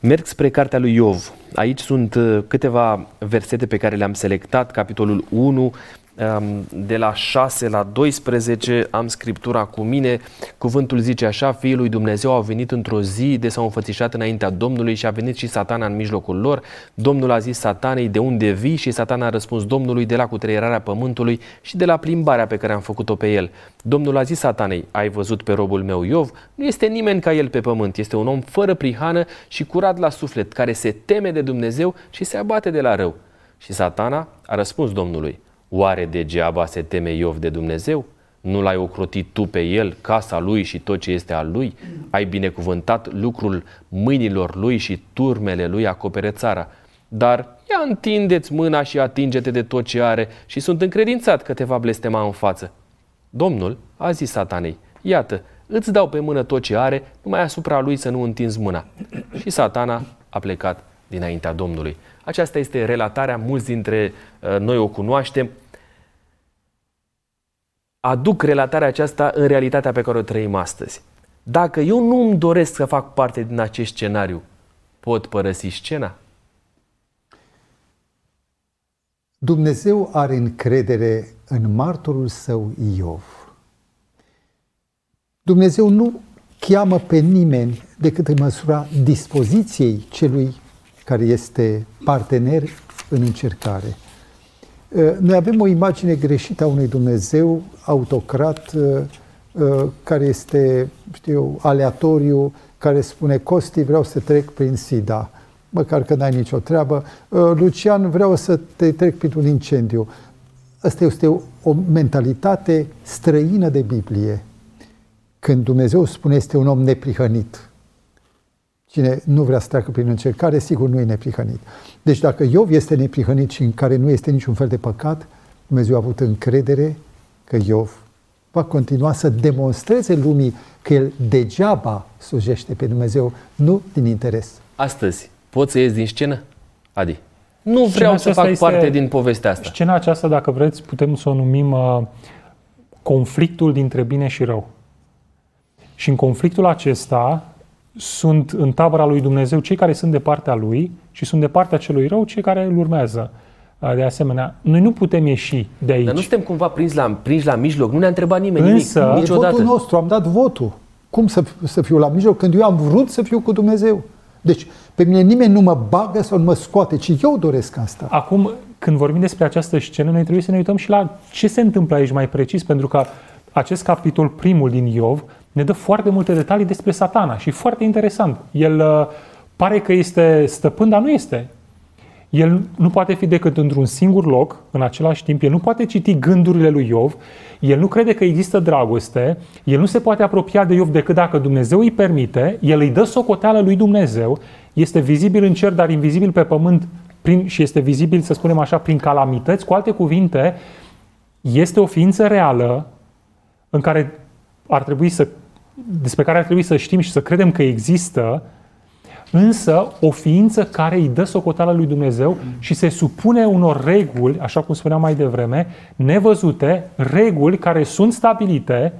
Merg spre cartea lui Iov. Aici sunt uh, câteva versete pe care le-am selectat, capitolul 1, um, de la 6 la 12 am scriptura cu mine. Cuvântul zice așa, Fiul lui Dumnezeu au venit într-o zi de s-au înfățișat înaintea Domnului și a venit și satana în mijlocul lor. Domnul a zis satanei, de unde vii? Și satana a răspuns Domnului de la cutreierarea pământului și de la plimbarea pe care am făcut-o pe el. Domnul a zis satanei, ai văzut pe robul meu Iov? Nu este nimeni ca el pe pământ, este un om fără prihană și curat la suflet, care se teme de Dumnezeu și se abate de la rău. Și satana a răspuns Domnului, Oare degeaba se teme Iov de Dumnezeu? Nu l-ai ocrotit tu pe el, casa lui și tot ce este al lui? Ai binecuvântat lucrul mâinilor lui și turmele lui acopere țara. Dar ia întindeți mâna și atinge-te de tot ce are și sunt încredințat că te va blestema în față. Domnul a zis satanei, iată, îți dau pe mână tot ce are, numai asupra lui să nu întinzi mâna. Și satana a plecat dinaintea Domnului. Aceasta este relatarea, mulți dintre uh, noi o cunoaștem. Aduc relatarea aceasta în realitatea pe care o trăim astăzi. Dacă eu nu îmi doresc să fac parte din acest scenariu, pot părăsi scena? Dumnezeu are încredere în martorul său Iov. Dumnezeu nu cheamă pe nimeni decât în măsura dispoziției celui care este partener în încercare. Uh, noi avem o imagine greșită a unui Dumnezeu autocrat uh, uh, care este, știu eu, aleatoriu, care spune Costi, vreau să trec prin SIDA, măcar că n-ai nicio treabă. Lucian, vreau să te trec printr-un incendiu. Asta este o, o mentalitate străină de Biblie. Când Dumnezeu spune este un om neprihănit, cine nu vrea să treacă prin încercare, sigur nu e neprihănit. Deci dacă Iov este neprihănit și în care nu este niciun fel de păcat, Dumnezeu a avut încredere că Iov va continua să demonstreze lumii că el degeaba slujește pe Dumnezeu, nu din interes. Astăzi, poți să ies din scenă? Adi. Nu vreau să fac parte din povestea asta. Scena aceasta, dacă vreți, putem să o numim uh, conflictul dintre bine și rău. Și în conflictul acesta sunt în tabăra lui Dumnezeu cei care sunt de partea lui și sunt de partea celui rău cei care îl urmează. Uh, de asemenea, noi nu putem ieși de aici. Dar nu suntem cumva prinși la, prinși la mijloc, nu ne-a întrebat nimeni Însă, nimic, niciodată. votul nostru, am dat votul. Cum să, să fiu la mijloc când eu am vrut să fiu cu Dumnezeu? Deci, pe mine nimeni nu mă bagă sau nu mă scoate, ci eu doresc asta. Acum, când vorbim despre această scenă, noi trebuie să ne uităm și la ce se întâmplă aici mai precis, pentru că acest capitol primul din Iov ne dă foarte multe detalii despre satana și foarte interesant. El uh, pare că este stăpân, dar nu este. El nu poate fi decât într-un singur loc, în același timp, el nu poate citi gândurile lui Iov, el nu crede că există dragoste, el nu se poate apropia de Iov decât dacă Dumnezeu îi permite, el îi dă socoteală lui Dumnezeu, este vizibil în cer, dar invizibil pe pământ prin, și este vizibil, să spunem așa, prin calamități. Cu alte cuvinte, este o ființă reală în care ar trebui să, despre care ar trebui să știm și să credem că există, însă o ființă care îi dă socoteala lui Dumnezeu și se supune unor reguli, așa cum spuneam mai devreme, nevăzute, reguli care sunt stabilite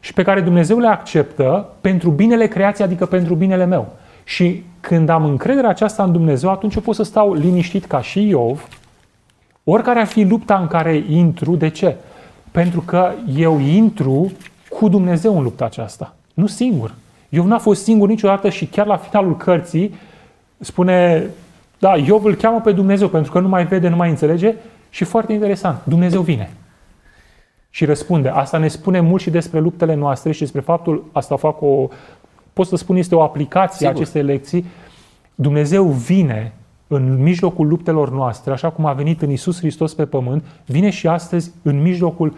și pe care Dumnezeu le acceptă pentru binele creației, adică pentru binele meu. Și când am încrederea aceasta în Dumnezeu, atunci eu pot să stau liniștit ca și Iov, oricare ar fi lupta în care intru, de ce? Pentru că eu intru cu Dumnezeu în lupta aceasta, nu singur. Iov n-a fost singur niciodată și chiar la finalul cărții spune, da, Iov îl cheamă pe Dumnezeu pentru că nu mai vede, nu mai înțelege și foarte interesant, Dumnezeu vine și răspunde. Asta ne spune mult și despre luptele noastre și despre faptul, asta fac o, pot să spun, este o aplicație a acestei lecții. Dumnezeu vine în mijlocul luptelor noastre, așa cum a venit în Isus Hristos pe pământ, vine și astăzi în mijlocul uh,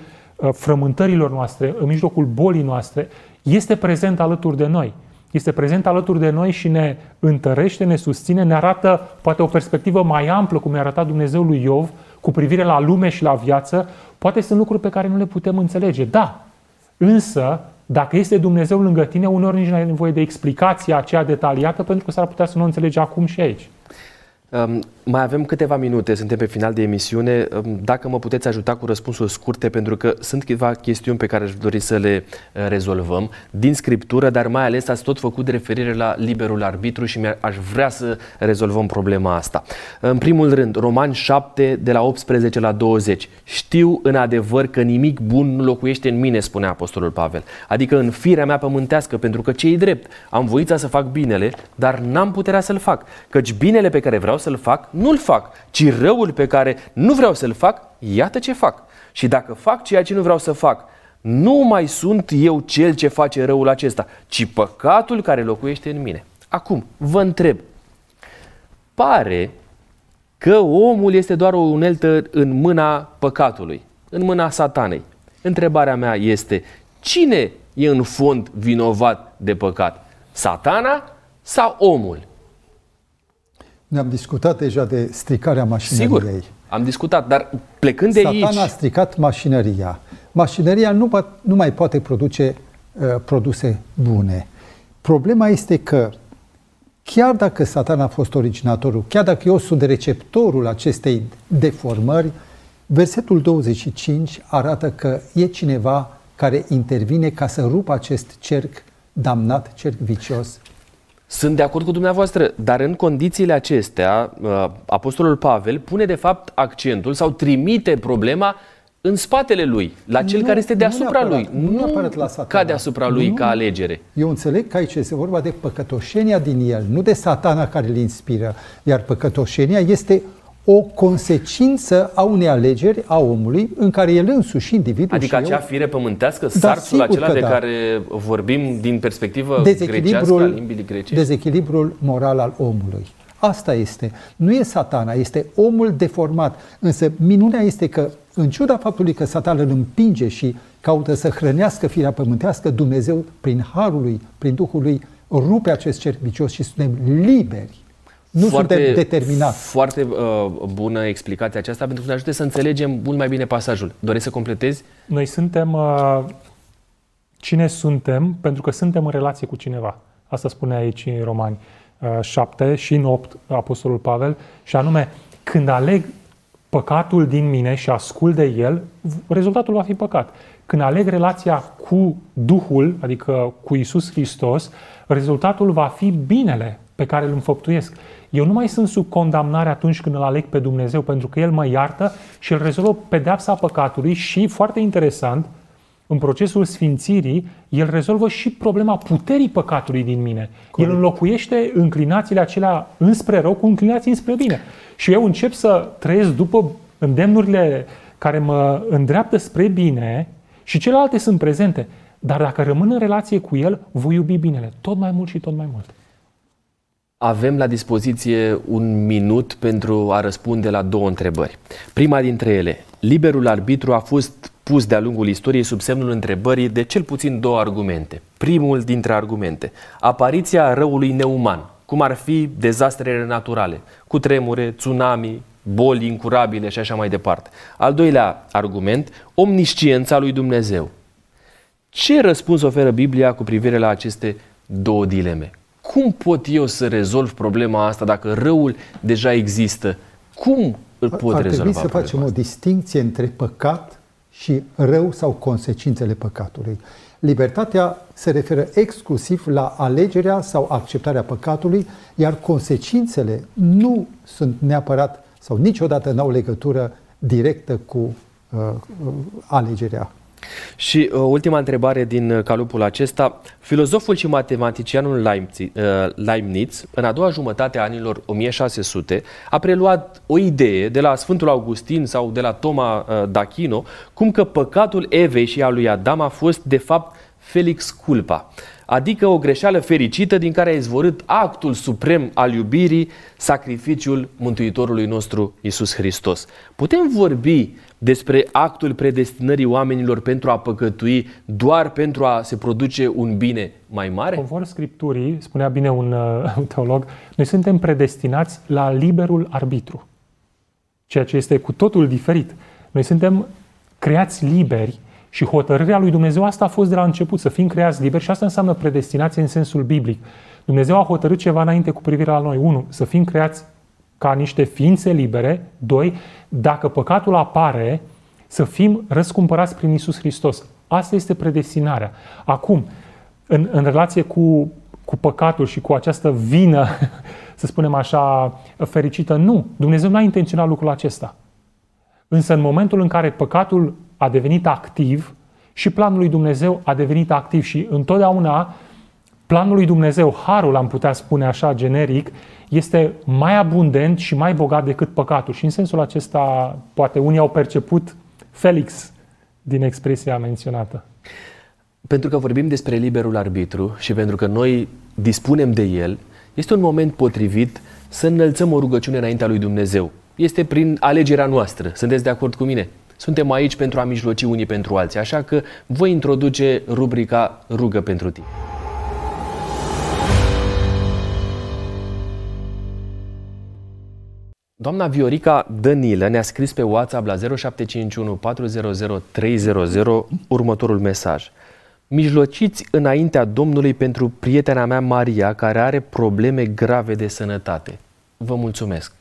frământărilor noastre, în mijlocul bolii noastre, este prezent alături de noi. Este prezent alături de noi și ne întărește, ne susține, ne arată poate o perspectivă mai amplă, cum i-a arătat Dumnezeu lui Iov, cu privire la lume și la viață. Poate sunt lucruri pe care nu le putem înțelege, da. Însă, dacă este Dumnezeu lângă tine, uneori nici nu ai nevoie de explicația aceea detaliată, pentru că s-ar putea să nu o înțelegi acum și aici. Um, mai avem câteva minute, suntem pe final de emisiune. Um, dacă mă puteți ajuta cu răspunsuri scurte, pentru că sunt câteva chestiuni pe care aș dori să le uh, rezolvăm din scriptură, dar mai ales ați tot făcut referire la liberul arbitru și aș vrea să rezolvăm problema asta. În primul rând, Roman 7, de la 18 la 20. Știu în adevăr că nimic bun nu locuiește în mine, spune Apostolul Pavel. Adică în firea mea pământească, pentru că ce drept? Am voința să fac binele, dar n-am puterea să-l fac. Căci binele pe care vreau să-l fac, nu-l fac, ci răul pe care nu vreau să-l fac, iată ce fac. Și dacă fac ceea ce nu vreau să fac, nu mai sunt eu cel ce face răul acesta, ci păcatul care locuiește în mine. Acum, vă întreb, pare că omul este doar o uneltă în mâna păcatului, în mâna satanei. Întrebarea mea este, cine e în fond vinovat de păcat? Satana sau omul? Ne-am discutat deja de stricarea mașinăriei. Sigur, am discutat, dar plecând de Satan aici... a stricat mașinăria. Mașinăria nu, nu mai poate produce uh, produse bune. Problema este că chiar dacă Satan a fost originatorul, chiar dacă eu sunt receptorul acestei deformări, versetul 25 arată că e cineva care intervine ca să rupă acest cerc damnat, cerc vicios sunt de acord cu dumneavoastră, dar în condițiile acestea, uh, Apostolul Pavel pune de fapt accentul sau trimite problema în spatele lui, la cel nu, care este deasupra nu lui. Nu, nu la satana. ca deasupra lui nu, ca alegere. Eu înțeleg că aici este vorba de păcătoșenia din el, nu de satana care îl inspiră, iar păcătoșenia este o consecință a unei alegeri a omului în care el însuși, individul Adică și acea eu, fire pământească, Da, sarțul sigur acela că de da. care vorbim din perspectivă grecească, a limbii grecești? dezechilibrul moral al omului. Asta este. Nu e satana, este omul deformat. Însă minunea este că, în ciuda faptului că satana îl împinge și caută să hrănească firea pământească, Dumnezeu, prin harul lui, prin Duhul lui, rupe acest cerc vicios și suntem liberi. Nu suntem determinați. Foarte uh, bună explicația aceasta pentru că ne ajute să înțelegem mult mai bine pasajul. Doresc să completezi? Noi suntem uh, cine suntem pentru că suntem în relație cu cineva. Asta spune aici în Romani uh, 7 și în 8 Apostolul Pavel și anume când aleg păcatul din mine și ascult de el, rezultatul va fi păcat. Când aleg relația cu Duhul, adică cu Isus Hristos, rezultatul va fi binele pe care îl înfăptuiesc. Eu nu mai sunt sub condamnare atunci când îl aleg pe Dumnezeu, pentru că El mă iartă și îl rezolvă pedeapsa păcatului și, foarte interesant, în procesul sfințirii, El rezolvă și problema puterii păcatului din mine. Corect. El înlocuiește înclinațiile acelea înspre rău cu înclinații înspre bine. Și eu încep să trăiesc după îndemnurile care mă îndreaptă spre bine și celelalte sunt prezente. Dar dacă rămân în relație cu El, voi iubi binele tot mai mult și tot mai mult. Avem la dispoziție un minut pentru a răspunde la două întrebări. Prima dintre ele, liberul arbitru a fost pus de-a lungul istoriei sub semnul întrebării de cel puțin două argumente. Primul dintre argumente, apariția răului neuman, cum ar fi dezastrele naturale, cu tremure, tsunami, boli incurabile și așa mai departe. Al doilea argument, omnisciența lui Dumnezeu. Ce răspuns oferă Biblia cu privire la aceste două dileme? Cum pot eu să rezolv problema asta dacă răul deja există? Cum îl pot Ar rezolva? trebui să problema facem o asta? distinție între păcat și rău sau consecințele păcatului. Libertatea se referă exclusiv la alegerea sau acceptarea păcatului, iar consecințele nu sunt neapărat sau niciodată n-au legătură directă cu uh, uh, alegerea. Și uh, ultima întrebare din uh, calupul acesta. Filozoful și matematicianul Leibniz, uh, Leibniz, în a doua jumătate a anilor 1600, a preluat o idee de la Sfântul Augustin sau de la Toma uh, d'Achino, cum că păcatul Evei și al lui Adam a fost, de fapt, felix culpa, adică o greșeală fericită din care a izvorât actul suprem al iubirii, sacrificiul Mântuitorului nostru Isus Hristos. Putem vorbi despre actul predestinării oamenilor pentru a păcătui doar pentru a se produce un bine mai mare? Conform Scripturii, spunea bine un, uh, un teolog, noi suntem predestinați la liberul arbitru, ceea ce este cu totul diferit. Noi suntem creați liberi și hotărârea lui Dumnezeu asta a fost de la început, să fim creați liberi și asta înseamnă predestinație în sensul biblic. Dumnezeu a hotărât ceva înainte cu privire la noi. Unu, să fim creați ca niște ființe libere. Doi, dacă păcatul apare, să fim răscumpărați prin Isus Hristos. Asta este predestinarea. Acum, în, în relație cu, cu păcatul și cu această vină, *laughs* să spunem așa, fericită, nu. Dumnezeu n-a intenționat lucrul acesta. Însă în momentul în care păcatul a devenit activ și planul lui Dumnezeu a devenit activ și întotdeauna planul lui Dumnezeu, harul am putea spune așa generic, este mai abundent și mai bogat decât păcatul. Și în sensul acesta, poate unii au perceput Felix din expresia menționată. Pentru că vorbim despre liberul arbitru și pentru că noi dispunem de el, este un moment potrivit să înălțăm o rugăciune înaintea lui Dumnezeu. Este prin alegerea noastră. Sunteți de acord cu mine? Suntem aici pentru a mijloci unii pentru alții, așa că voi introduce rubrica Rugă pentru tine. Doamna Viorica Dănilă ne-a scris pe WhatsApp la 0751 400 300 următorul mesaj. Mijlociți înaintea Domnului pentru prietena mea Maria, care are probleme grave de sănătate. Vă mulțumesc.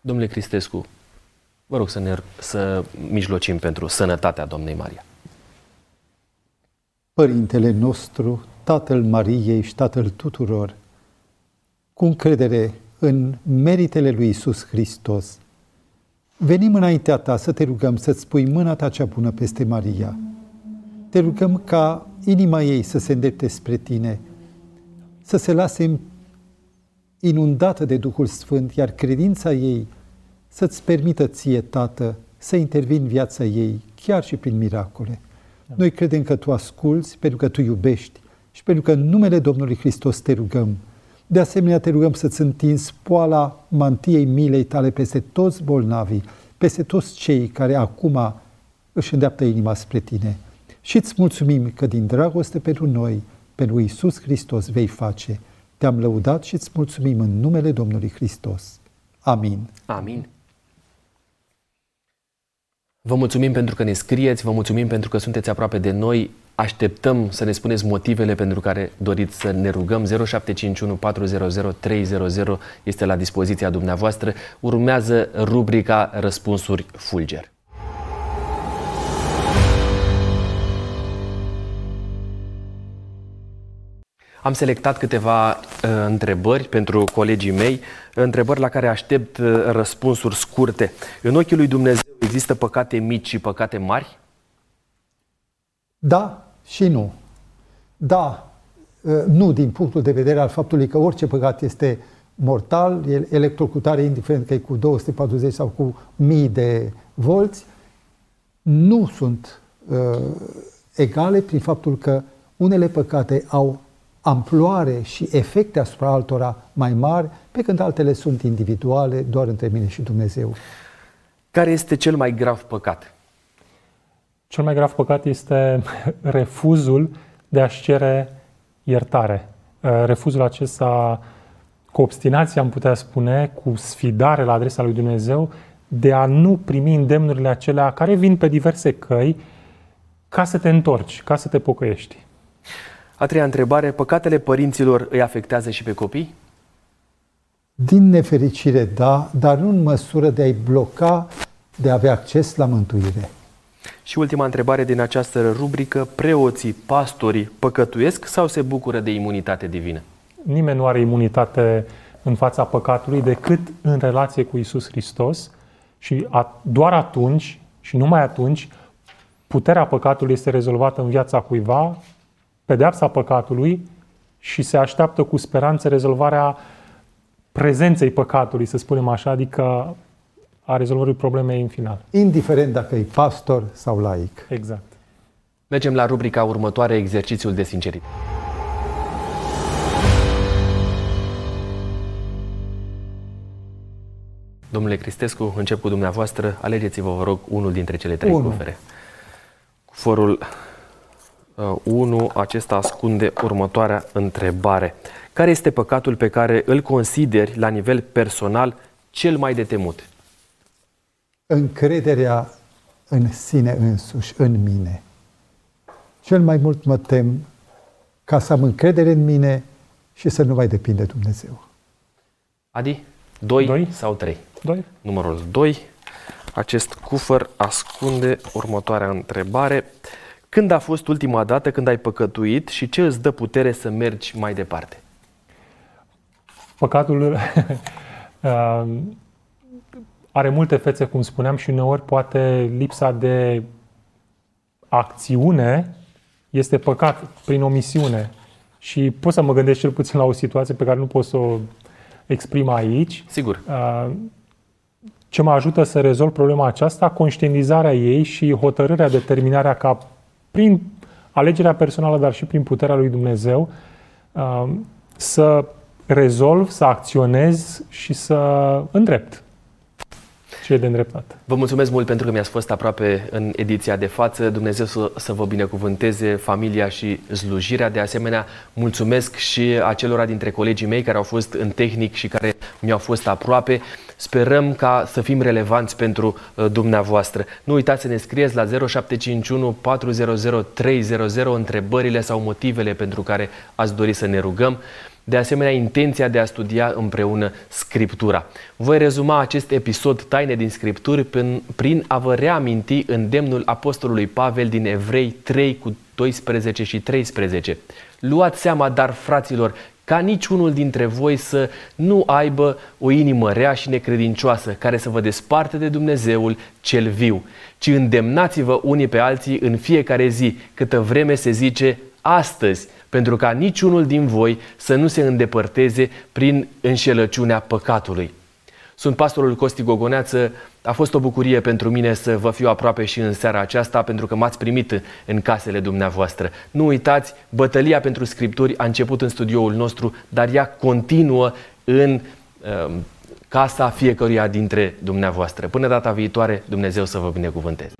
Domnule Cristescu, vă rog să, ne, să mijlocim pentru sănătatea doamnei Maria. Părintele nostru, Tatăl Mariei și Tatăl tuturor, cu încredere în meritele lui Isus Hristos, venim înaintea ta să te rugăm să-ți pui mâna ta cea bună peste Maria. Te rugăm ca inima ei să se îndrepte spre tine, să se lase inundată de Duhul Sfânt, iar credința ei să-ți permită ție, Tată, să intervin în viața ei, chiar și prin miracole. Noi credem că Tu asculți pentru că Tu iubești și pentru că în numele Domnului Hristos te rugăm. De asemenea, te rugăm să-ți întinzi poala mantiei milei tale peste toți bolnavii, peste toți cei care acum își îndreaptă inima spre tine. Și îți mulțumim că din dragoste pentru noi, pentru Iisus Hristos vei face. Te-am lăudat și îți mulțumim în numele Domnului Hristos. Amin. Amin. Vă mulțumim pentru că ne scrieți, vă mulțumim pentru că sunteți aproape de noi. Așteptăm să ne spuneți motivele pentru care doriți să ne rugăm. 0751 400 300 este la dispoziția dumneavoastră. Urmează rubrica Răspunsuri Fulger. Am selectat câteva uh, întrebări pentru colegii mei, întrebări la care aștept uh, răspunsuri scurte. În ochii lui Dumnezeu există păcate mici și păcate mari? Da și nu. Da, uh, nu din punctul de vedere al faptului că orice păcat este mortal, electrocutare, indiferent că e cu 240 sau cu mii de volți, nu sunt uh, egale prin faptul că unele păcate au amploare și efecte asupra altora mai mari, pe când altele sunt individuale, doar între mine și Dumnezeu. Care este cel mai grav păcat? Cel mai grav păcat este *laughs* refuzul de a-și cere iertare. Uh, refuzul acesta cu obstinație, am putea spune, cu sfidare la adresa lui Dumnezeu, de a nu primi îndemnurile acelea care vin pe diverse căi ca să te întorci, ca să te pocăiești. A treia întrebare, păcatele părinților îi afectează și pe copii? Din nefericire, da, dar nu în măsură de a-i bloca de a avea acces la mântuire. Și ultima întrebare din această rubrică, preoții, pastorii păcătuiesc sau se bucură de imunitate divină? Nimeni nu are imunitate în fața păcatului decât în relație cu Isus Hristos și doar atunci și numai atunci puterea păcatului este rezolvată în viața cuiva pedeapsa păcatului și se așteaptă cu speranță rezolvarea prezenței păcatului, să spunem așa, adică a rezolvării problemei în final. Indiferent dacă e pastor sau laic. Exact. Mergem la rubrica următoare, exercițiul de sinceritate. Domnule Cristescu, încep cu dumneavoastră. Alegeți-vă, vă rog, unul dintre cele trei Unu. cufere. Cuforul 1, uh, acesta ascunde următoarea întrebare. Care este păcatul pe care îl consideri la nivel personal cel mai de temut? Încrederea în sine însuși, în mine. Cel mai mult mă tem ca să am încredere în mine și să nu mai depind de Dumnezeu. Adi, 2 sau 3? 2. Numărul 2. Acest cufăr ascunde următoarea întrebare. Când a fost ultima dată când ai păcătuit și ce îți dă putere să mergi mai departe? Păcatul *laughs* uh, are multe fețe, cum spuneam, și uneori poate lipsa de acțiune este păcat prin omisiune. Și pot să mă gândesc cel puțin la o situație pe care nu pot să o exprim aici. Sigur. Uh, ce mă ajută să rezolv problema aceasta? Conștientizarea ei și hotărârea, determinarea ca prin alegerea personală, dar și prin puterea lui Dumnezeu, um, să rezolv, să acționez și să îndrept ce e de îndreptat. Vă mulțumesc mult pentru că mi-ați fost aproape în ediția de față. Dumnezeu să, să vă binecuvânteze familia și slujirea. De asemenea, mulțumesc și acelora dintre colegii mei care au fost în tehnic și care mi-au fost aproape. Sperăm ca să fim relevanți pentru uh, dumneavoastră. Nu uitați să ne scrieți la 0751 400 300 întrebările sau motivele pentru care ați dori să ne rugăm de asemenea intenția de a studia împreună Scriptura. Voi rezuma acest episod Taine din Scripturi prin, prin a vă reaminti îndemnul Apostolului Pavel din Evrei 3 cu 12 și 13. Luați seama, dar fraților, ca niciunul dintre voi să nu aibă o inimă rea și necredincioasă care să vă desparte de Dumnezeul cel viu, ci îndemnați-vă unii pe alții în fiecare zi, câtă vreme se zice astăzi, pentru ca niciunul din voi să nu se îndepărteze prin înșelăciunea păcatului. Sunt pastorul Costi Gogoneață. A fost o bucurie pentru mine să vă fiu aproape și în seara aceasta, pentru că m-ați primit în casele dumneavoastră. Nu uitați, bătălia pentru scripturi a început în studioul nostru, dar ea continuă în uh, casa fiecăruia dintre dumneavoastră. Până data viitoare, Dumnezeu să vă binecuvânteze!